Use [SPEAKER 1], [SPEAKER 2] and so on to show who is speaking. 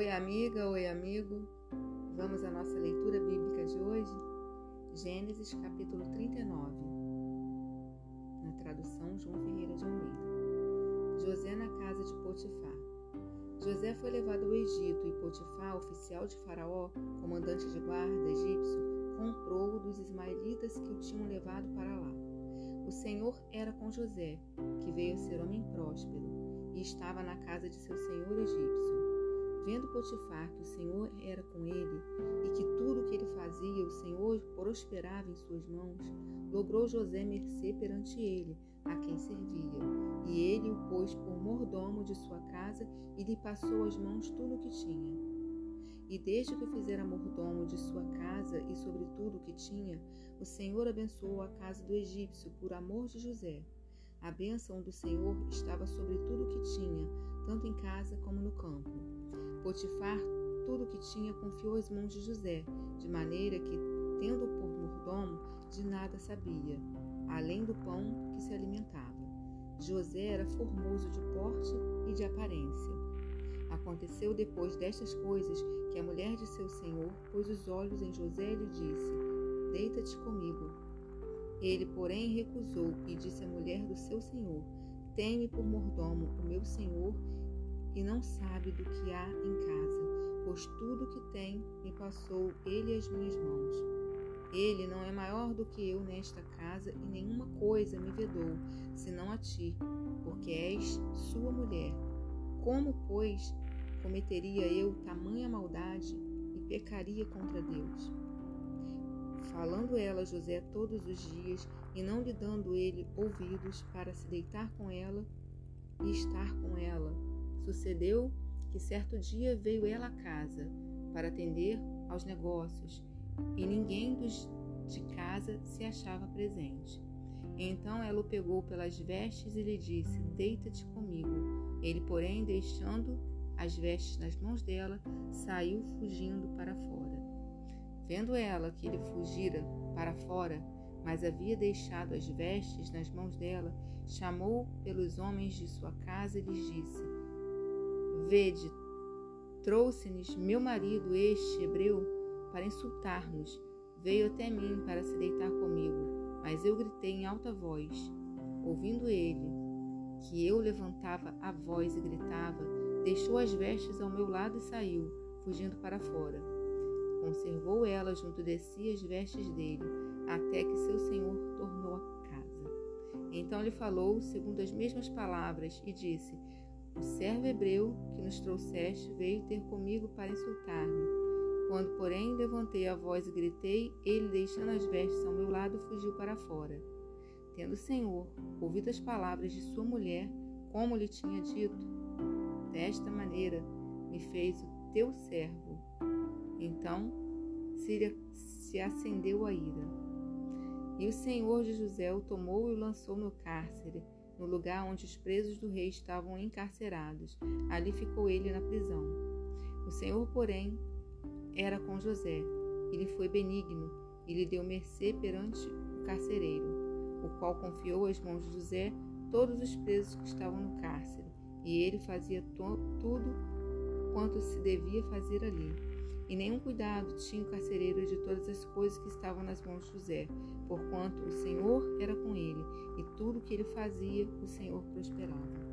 [SPEAKER 1] Oi, amiga, oi, amigo. Vamos à nossa leitura bíblica de hoje? Gênesis capítulo 39, na tradução João Ferreira de Almeida. José na casa de Potifar. José foi levado ao Egito e Potifar, oficial de Faraó, comandante de guarda egípcio, comprou-o dos ismaelitas que o tinham levado para lá. O Senhor era com José, que veio a ser homem próspero, e estava na casa de seu senhor egípcio. Vendo Potifar que o Senhor era com ele e que tudo o que ele fazia o Senhor prosperava em suas mãos, logrou José mercê perante ele, a quem servia. E ele o pôs por mordomo de sua casa e lhe passou às mãos tudo o que tinha. E desde que fizera mordomo de sua casa e sobre tudo o que tinha, o Senhor abençoou a casa do egípcio por amor de José. A bênção do Senhor estava sobre tudo o que tinha, tanto em casa como no campo. Potifar tudo o que tinha confiou às mãos de José, de maneira que, tendo por mordomo, de nada sabia, além do pão que se alimentava. José era formoso de porte e de aparência. Aconteceu depois destas coisas que a mulher de seu senhor pôs os olhos em José e lhe disse: Deita-te comigo. Ele, porém, recusou e disse à mulher do seu senhor: Tem-me por mordomo o meu senhor e não sabe do que há em casa, pois tudo que tem me passou ele às minhas mãos. Ele não é maior do que eu nesta casa e nenhuma coisa me vedou, senão a ti, porque és sua mulher. Como, pois, cometeria eu tamanha maldade e pecaria contra Deus? Falando ela a José todos os dias e não lhe dando ele ouvidos para se deitar com ela e estar com ela, Sucedeu que certo dia veio ela a casa para atender aos negócios e ninguém dos de casa se achava presente. Então ela o pegou pelas vestes e lhe disse: Deita-te comigo. Ele, porém, deixando as vestes nas mãos dela, saiu fugindo para fora. Vendo ela que ele fugira para fora, mas havia deixado as vestes nas mãos dela, chamou pelos homens de sua casa e lhes disse: Vede, trouxe-nos meu marido, este hebreu, para insultar-nos. Veio até mim para se deitar comigo, mas eu gritei em alta voz. Ouvindo ele que eu levantava a voz e gritava, deixou as vestes ao meu lado e saiu, fugindo para fora. Conservou ela junto de si as vestes dele, até que seu senhor tornou a casa. Então lhe falou segundo as mesmas palavras e disse: o servo hebreu que nos trouxeste veio ter comigo para insultar-me. Quando, porém, levantei a voz e gritei, ele, deixando as vestes ao meu lado, fugiu para fora. Tendo o Senhor ouvido as palavras de sua mulher, como lhe tinha dito, desta maneira me fez o teu servo. Então se acendeu a ira. E o Senhor de José o tomou e o lançou no cárcere no lugar onde os presos do rei estavam encarcerados. Ali ficou ele na prisão. O Senhor, porém, era com José. Ele foi benigno e lhe deu mercê perante o carcereiro, o qual confiou às mãos de José todos os presos que estavam no cárcere, e ele fazia tudo quanto se devia fazer ali. E nenhum cuidado tinha o carcereiro de todas as coisas que estavam nas mãos de José, porquanto o Senhor era com ele, e tudo que ele fazia, o Senhor prosperava.